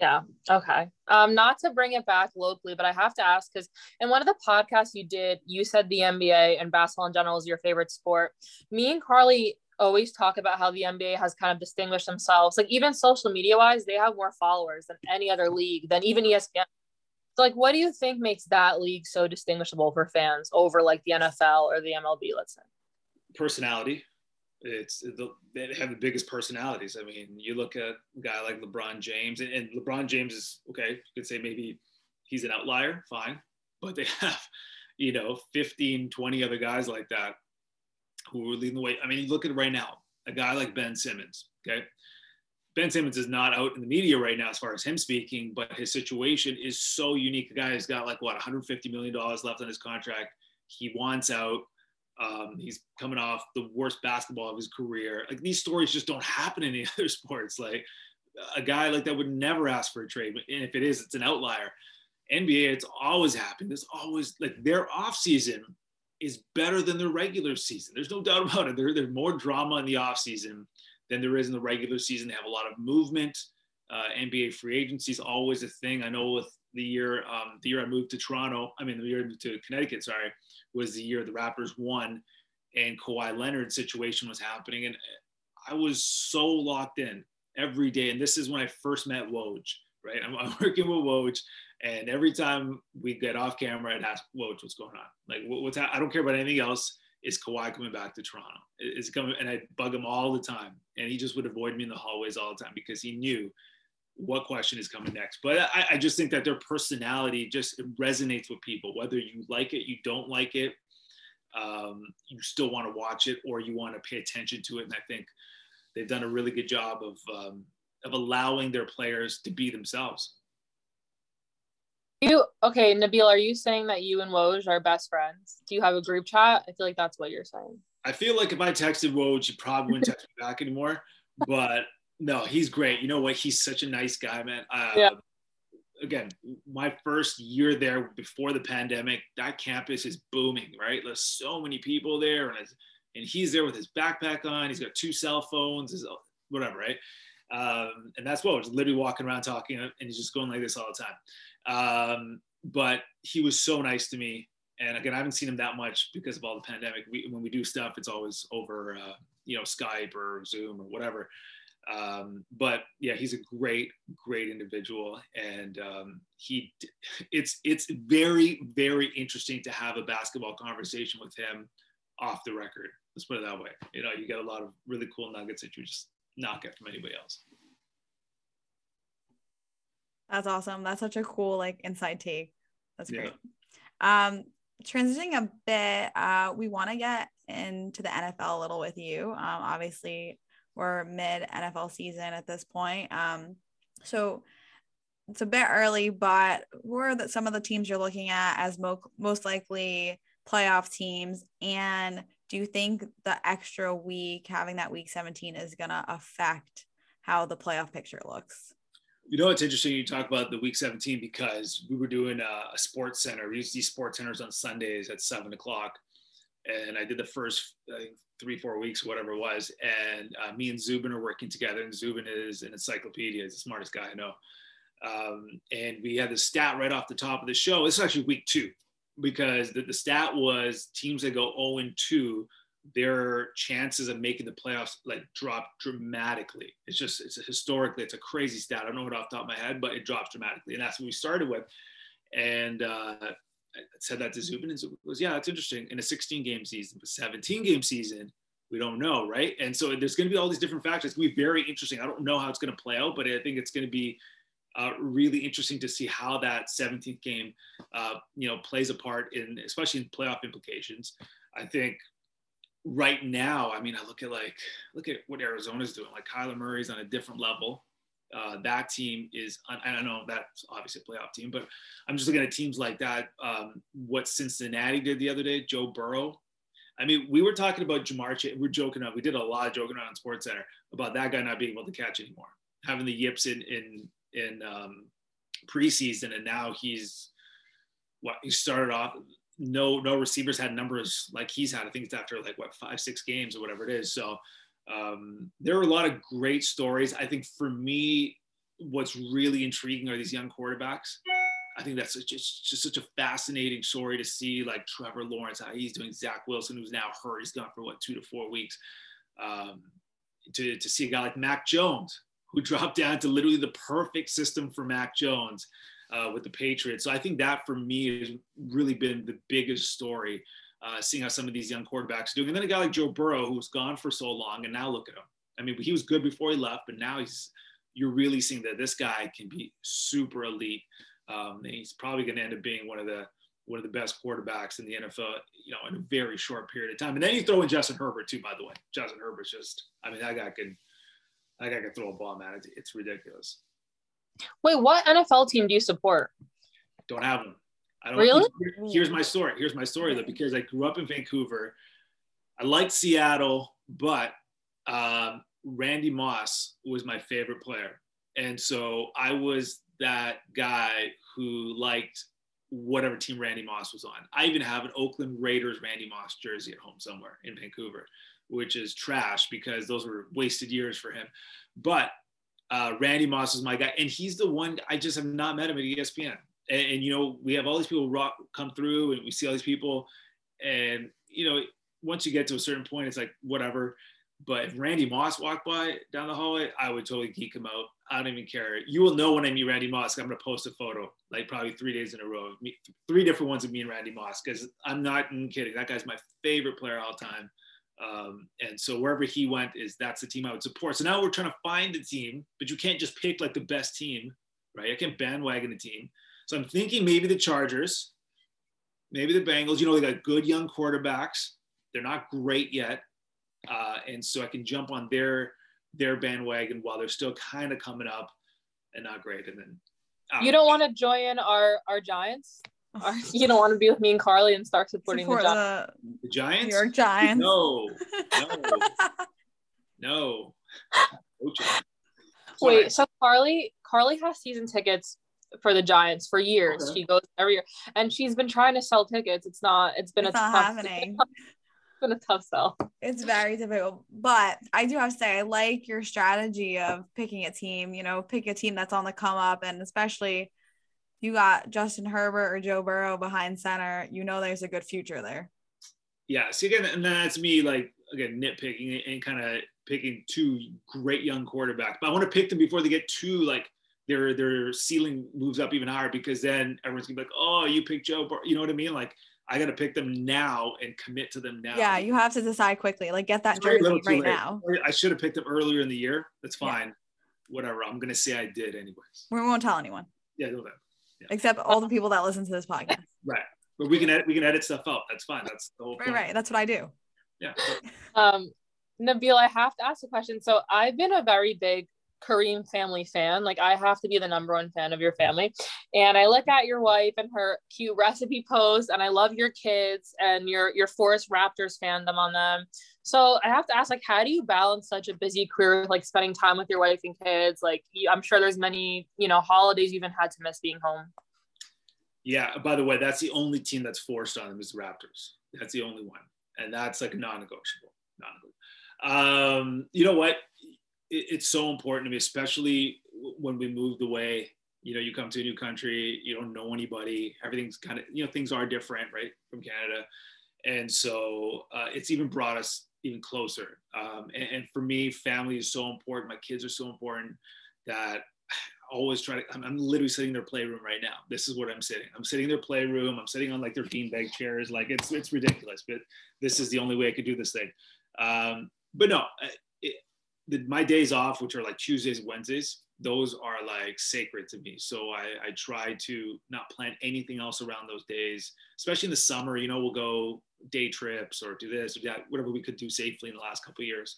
Yeah. Okay. Um, not to bring it back locally, but I have to ask because in one of the podcasts you did, you said the NBA and basketball in general is your favorite sport. Me and Carly always talk about how the NBA has kind of distinguished themselves. Like even social media wise, they have more followers than any other league, than even ESPN. So like what do you think makes that league so distinguishable for fans over like the NFL or the MLB, let's say? Personality. It's the, they have the biggest personalities. I mean, you look at a guy like LeBron James, and, and LeBron James is okay. You could say maybe he's an outlier, fine, but they have, you know, 15, 20 other guys like that who are leading the way. I mean, look at right now. A guy like Ben Simmons, okay? Ben Simmons is not out in the media right now as far as him speaking, but his situation is so unique. The guy has got like what 150 million dollars left on his contract. He wants out. Um, he's coming off the worst basketball of his career. Like these stories just don't happen in any other sports. Like a guy like that would never ask for a trade, and if it is, it's an outlier. NBA, it's always happened. There's always like their off season is better than the regular season. There's no doubt about it. There, there's more drama in the offseason than there is in the regular season. They have a lot of movement. Uh, NBA free agency is always a thing. I know with the year um, the year I moved to Toronto, I mean the year I moved to Connecticut, sorry, was the year the Raptors won and Kawhi Leonard's situation was happening. And I was so locked in every day. And this is when I first met Woj, right? I'm, I'm working with Woj and every time we get off camera, I'd ask, "Woj, what's going on? Like, what's I don't care about anything else. Is Kawhi coming back to Toronto? Is coming?" And I bug him all the time, and he just would avoid me in the hallways all the time because he knew what question is coming next. But I, I just think that their personality just resonates with people, whether you like it, you don't like it, um, you still want to watch it, or you want to pay attention to it. And I think they've done a really good job of um, of allowing their players to be themselves. You okay, Nabil? Are you saying that you and Woj are best friends? Do you have a group chat? I feel like that's what you're saying. I feel like if I texted Woj, he probably wouldn't text me back anymore. But no, he's great. You know what? He's such a nice guy, man. Uh, yeah. Again, my first year there before the pandemic, that campus is booming, right? There's so many people there, and and he's there with his backpack on. He's got two cell phones, his, whatever, right? Um, and that's what was literally walking around talking, and he's just going like this all the time. Um, but he was so nice to me. And again, I haven't seen him that much because of all the pandemic. We, when we do stuff, it's always over, uh, you know, Skype or Zoom or whatever. Um, but yeah, he's a great, great individual, and um, he, it's it's very, very interesting to have a basketball conversation with him off the record. Let's put it that way. You know, you get a lot of really cool nuggets that you just not get from anybody else. That's awesome. That's such a cool like inside take. That's Yeah. great. Um, transitioning a bit, uh, we want to get into the NFL a little with you. Um, obviously, we're mid NFL season at this point. Um, so it's a bit early, but who are the, some of the teams you're looking at as mo- most likely playoff teams? And do you think the extra week, having that week 17, is going to affect how the playoff picture looks? You know, it's interesting you talk about the week 17 because we were doing a, a SportsCenter. We used these SportsCenters on Sundays at seven o'clock. And I did the first three, four weeks, whatever it was. And uh, me and Zubin are working together. And Zubin is an encyclopedia. He's the smartest guy I know. Um, and we had the stat right off the top of the show. This is actually week two because the, the stat was teams that go 0 and 2 their chances of making the playoffs like drop dramatically. It's just it's a historically it's a crazy stat. I don't know it off the top of my head, but it drops dramatically, and that's what we started with. And uh, I said that to Zubin, and Zubin goes, "Yeah, that's interesting." In a 16 game season, but 17 game season, we don't know, right? And so there's going to be all these different factors. It's going to be very interesting. I don't know how it's going to play out, but I think it's going to be uh, really interesting to see how that 17th game, uh, you know, plays a part in, especially in playoff implications. I think right now, I mean, I look at like look at what Arizona's doing. Like Kyler Murray's on a different level. Uh, that team is, I don't know, that's obviously a playoff team, but I'm just looking at teams like that. Um, what Cincinnati did the other day, Joe Burrow. I mean, we were talking about Ja'Marr. We're joking on. We did a lot of joking on SportsCenter about that guy not being able to catch anymore, having the yips in in in um, preseason, and now he's what he started off no no receivers had numbers like he's had. I think it's after like what five six games or whatever it is. So um, there are a lot of great stories. I think for me, what's really intriguing are these young quarterbacks. I think that's just, just such a fascinating story to see, like Trevor Lawrence, how he's doing. Zach Wilson, who's now hurt, he's gone for what two to four weeks. Um, to to see a guy like Mac Jones, who dropped down to literally the perfect system for Mac Jones uh, with the Patriots. So I think that for me has really been the biggest story, uh, seeing how some of these young quarterbacks are doing. And then a guy like Joe Burrow, who was gone for so long, and now look at him. I mean, he was good before he left, but now he's you're really seeing that this guy can be super elite. Um, and he's probably going to end up being one of the one of the best quarterbacks in the NFL, you know, in a very short period of time. And then you throw in Justin Herbert too, by the way. Justin Herbert's just, I mean, that guy can, that guy can throw a bomb at it. It's ridiculous. Wait, what NFL team do you support? Don't have them. I don't. Really? Here's my story. Here's my story though, because I grew up in Vancouver. I liked Seattle, but um, Randy Moss was my favorite player, and so I was that guy who liked whatever team Randy Moss was on. I even have an Oakland Raiders Randy Moss jersey at home somewhere in Vancouver, which is trash because those were wasted years for him. But uh, Randy Moss is my guy, and he's the one I just have not met him at ESPN. And, and you know, we have all these people rock, come through, and we see all these people, and you know, once you get to a certain point, it's like whatever. But if Randy Moss walked by down the hallway, I would totally geek him out. I don't even care. You will know when I meet Randy Moss. I'm gonna post a photo, like probably three days in a row, of me, three different ones of me and Randy Moss, because I'm not kidding. That guy's my favorite player all time. Um, and so wherever he went is that's the team I would support. So now we're trying to find the team, but you can't just pick like the best team, right? I can't bandwagon a team. So I'm thinking maybe the Chargers, maybe the Bengals. You know, they got good young quarterbacks. They're not great yet, uh, and so I can jump on their their bandwagon while they're still kind of coming up and not great. And then uh, you don't want to join our our Giants. Or you don't want to be with me and Carly and start supporting Support the Giants. the the Giants. New York Giants. No, no, no. no Giants. Wait, so Carly Carly has season tickets for the Giants for years. Okay. She goes every year, and she's been trying to sell tickets. It's not. It's been It's a not tough, happening. It's been a tough sell. It's very difficult. But I do have to say, I like your strategy of picking a team, you know, pick a team that's on the come up. And especially you got Justin Herbert or Joe Burrow behind center, you know, there's a good future there. yeah. See again, and that's me like again nitpicking and kind of picking two great young quarterbacks. But I want to pick them before they get too like their their ceiling moves up even higher because then everyone's gonna be like, oh, you picked Joe. Bur-. You know what I mean? Like I got to pick them now and commit to them now. Yeah, you have to decide quickly. Like get that It's jersey right late. now. I should have picked them earlier in the year. That's Yeah. fine. Whatever. I'm gonna say I did anyways. We won't tell anyone. Yeah, no that. Yeah. Except all the people that listen to this podcast. Right. But we can edit we can edit stuff out. That's fine. That's the whole point. Right, right. That's what I do. Yeah. Um, Nabil, I have to ask a question. So I've been a very big Karim family fan. Like I have to be the number one fan of your family. And I look at your wife and her cute recipe posts, and I love your kids and your your Forest Raptors fandom on them. So I have to ask, like, how do you balance such a busy career with like spending time with your wife and kids? Like, I'm sure there's many, you know, holidays you even had to miss being home. Yeah. By the way, that's the only team that's forced on them is the Raptors. That's the only one, and that's like non-negotiable. Non-negotiable. Um, you know what? It, it's so important to me, especially when we moved away. You know, you come to a new country, you don't know anybody. Everything's kind of, you know, things are different, right, from Canada, and so uh, it's even brought us even closer. Um, and, and for me, family is so important. My kids are so important that always try to I'm, I'm literally sitting in their playroom right now this is what i'm sitting i'm sitting in their playroom i'm sitting on like their beanbag chairs like it's it's ridiculous but this is the only way i could do this thing um but no the, my days off which are like tuesdays wednesdays those are like sacred to me so i i try to not plan anything else around those days especially in the summer you know we'll go day trips or do this or that whatever we could do safely in the last couple years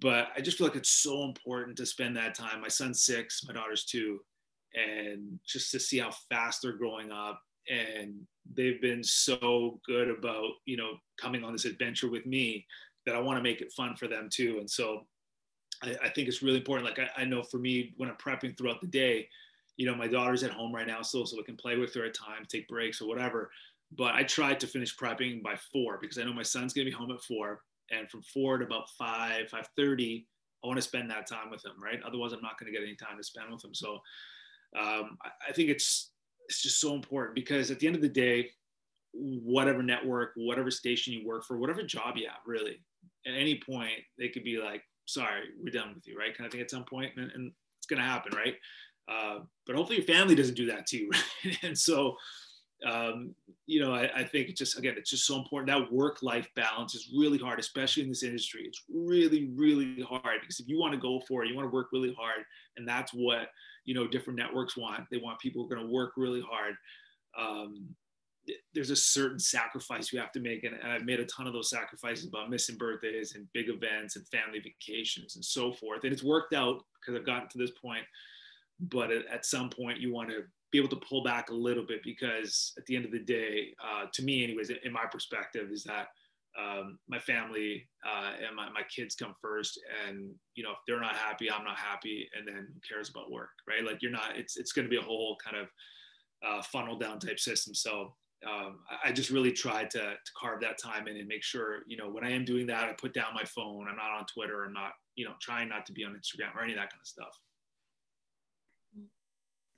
but I just feel like it's so important to spend that time. My son's six, my daughter's two, and just to see how fast they're growing up. And they've been so good about, you know, coming on this adventure with me that I want to make it fun for them too. And so I, I think it's really important. Like I, I know for me, when I'm prepping throughout the day, you know, my daughter's at home right now still, so we can play with her at times, take breaks or whatever. But I tried to finish prepping by four because I know my son's gonna be home at four and from four to about five, five thirty, I want to spend that time with him, right? Otherwise, I'm not going to get any time to spend with him. So, um, I, I think it's it's just so important because at the end of the day, whatever network, whatever station you work for, whatever job you have, really, at any point they could be like, "Sorry, we're done with you," right? Kind of thing at some point, and, and it's going to happen, right? Uh, but hopefully, your family doesn't do that too, right? and so um, you know, I, I think it's just again, it's just so important. That work-life balance is really hard, especially in this industry. It's really, really hard because if you want to go for it, you want to work really hard, and that's what you know different networks want. They want people who are going to work really hard. Um, there's a certain sacrifice you have to make, and, and I've made a ton of those sacrifices about missing birthdays and big events and family vacations and so forth. And it's worked out because I've gotten to this point. But at, some point, you want to be able to pull back a little bit because at the end of the day, uh, to me, anyways, in my perspective, is that um, my family uh, and my, my kids come first. And, you know, if they're not happy, I'm not happy. And then who cares about work, right? Like you're not, it's, it's going to be a whole kind of uh, funnel down type system. So um, I, just really tried to, to carve that time in and make sure, you know, when I am doing that, I put down my phone. I'm not on Twitter. I'm not, you know, trying not to be on Instagram or any of that kind of stuff.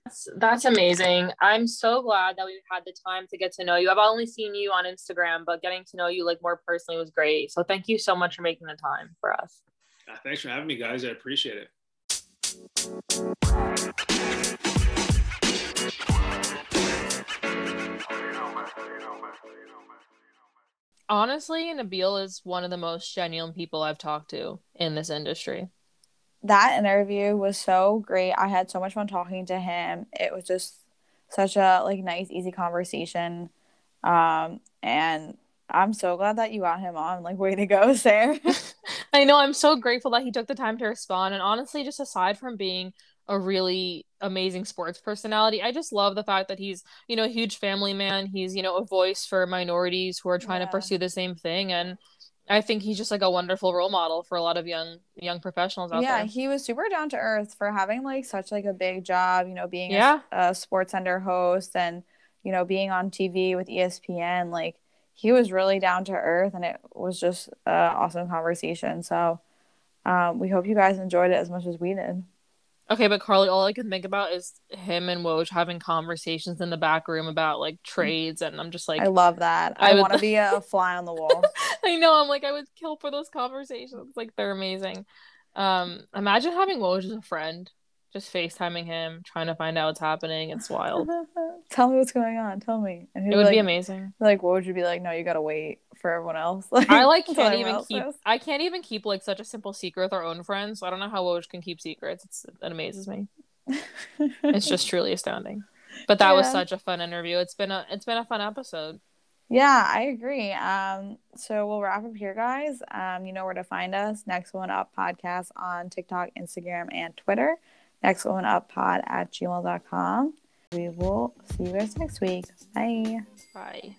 That's, that's amazing. I'm so glad that we've had the time to get to know you. I've only seen you on Instagram, but getting to know you like more personally was great. So thank you so much for making the time for us. Uh, thanks for having me, guys. I appreciate it. Honestly, Nabil is one of the most genuine people I've talked to in this industry. That interview was so great. I had so much fun talking to him. It was just such a like nice, easy conversation. Um, and I'm so glad that you got him on. Like, way to go, Sarah. I know. I'm so grateful that he took the time to respond. And honestly, just aside from being a really amazing sports personality, I just love the fact that he's, you know, a huge family man. He's, you know, a voice for minorities who are trying Yeah. to pursue the same thing. And I think he's just like a wonderful role model for a lot of young young professionals out yeah, there. Yeah, he was super down to earth for having like such like a big job, you know, being Yeah. a, a SportsCenter host and, you know, being on TV with ESPN. Like, he was really down to earth and it was just an awesome conversation. So, um, we hope you guys enjoyed it as much as we did. Okay, but Carly, all I can think about is him and Woj having conversations in the back room about like trades, and I'm just like, I love that. I I, want to be a fly on the wall. I know, I'm like, I would kill for those conversations. Like they're amazing. Um, imagine having Woj as a friend, just FaceTiming him, trying to find out what's happening. It's wild. Tell me what's going on. Tell me. And It would like, be amazing. Like, what would you be like? No, you gotta wait for everyone else. I like can't even keep. says. I can't even keep like such a simple secret with our own friends. So I don't know how Woj can keep secrets. It's, it amazes me. It's just truly astounding. But that was such a fun interview. It's been a it's been a fun episode. Yeah, I agree. Um, so we'll wrap up here, guys. Um, you know where to find us. Next One Up podcast on TikTok, Instagram, and Twitter. Next One Up pod at gmail.com. We will see you guys next week. Bye. Bye.